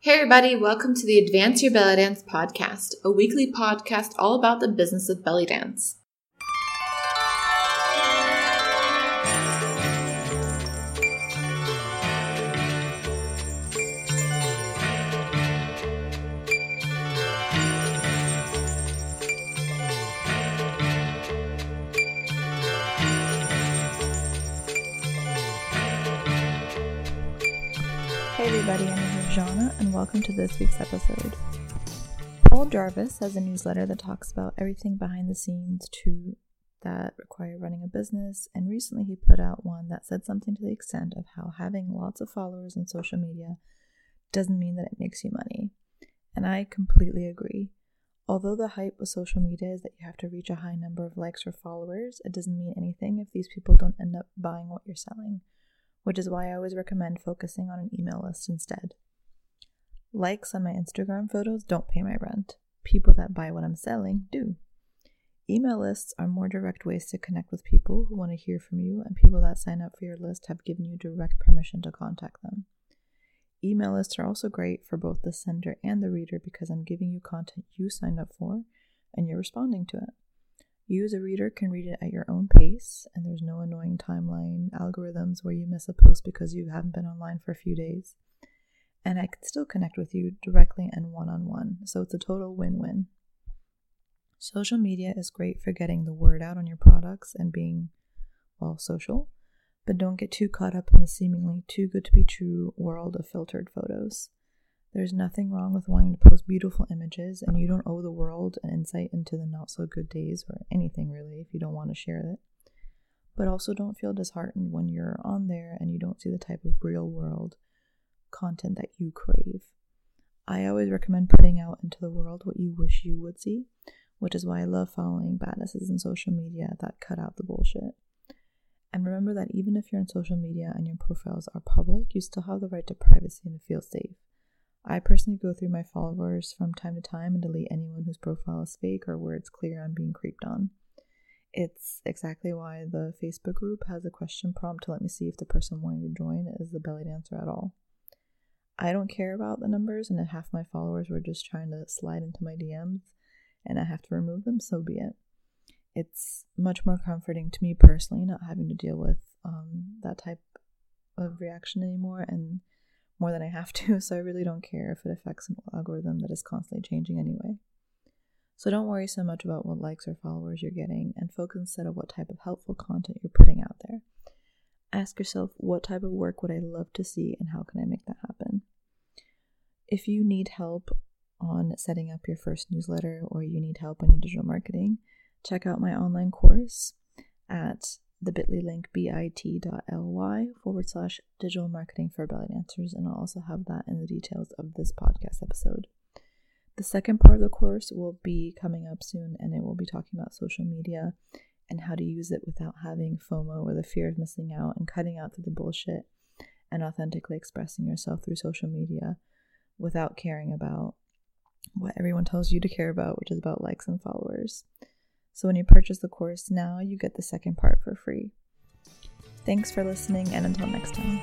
Hey, everybody, welcome to the Advance Your Belly Dance podcast, a weekly podcast all about the business of belly dance. Hey everybody, I'm Jana, and welcome to this week's episode. Paul Jarvis has a newsletter that talks about everything behind the scenes to that require running a business, and recently he put out one that said something to the extent of how having lots of followers on social media doesn't mean that it makes you money. And I completely agree. Although the hype with social media is that you have to reach a high number of likes or followers, it doesn't mean anything if these people don't end up buying what you're selling which is why I always recommend focusing on an email list instead. Likes on my Instagram photos don't pay my rent. People that buy what I'm selling do. Email lists are more direct ways to connect with people who want to hear from you, and people that sign up for your list have given you direct permission to contact them. Email lists are also great for both the sender and the reader because I'm giving you content you signed up for and you're responding to it. You as a reader can read it at your own pace, and there's no annoying timeline algorithms where you miss a post because you haven't been online for a few days. And I can still connect with you directly and one on one, so it's a total win win. Social media is great for getting the word out on your products and being, well, social, but don't get too caught up in the seemingly too good to be true world of filtered photos. There's nothing wrong with wanting to post beautiful images, and you don't owe the world an insight into the not so good days or anything really if you don't want to share it. But also don't feel disheartened when you're on there and you don't see the type of real world content that you crave. I always recommend putting out into the world what you wish you would see, which is why I love following badasses in social media that cut out the bullshit. And remember that even if you're on social media and your profiles are public, you still have the right to privacy and to feel safe. I personally go through my followers from time to time and delete anyone whose profile is fake or where it's clear I'm being creeped on. It's exactly why the Facebook group has a question prompt to let me see if the person wanting to join is the belly dancer at all. I don't care about the numbers, and if half my followers were just trying to slide into my DMs and I have to remove them, so be it. It's much more comforting to me personally not having to deal with um, that type of reaction anymore and more than I have to, so I really don't care if it affects an algorithm that is constantly changing anyway. So don't worry so much about what likes or followers you're getting and focus instead on what type of helpful content you're putting out there. Ask yourself what type of work would I love to see and how can I make that happen? If you need help on setting up your first newsletter or you need help on your digital marketing, check out my online course at the bit.ly link bit.ly forward slash digital marketing for belly dancers, and I'll also have that in the details of this podcast episode. The second part of the course will be coming up soon, and it will be talking about social media and how to use it without having FOMO or the fear of missing out and cutting out through the bullshit and authentically expressing yourself through social media without caring about what everyone tells you to care about, which is about likes and followers. So when you purchase the course now, you get the second part for free. Thanks for listening, and until next time.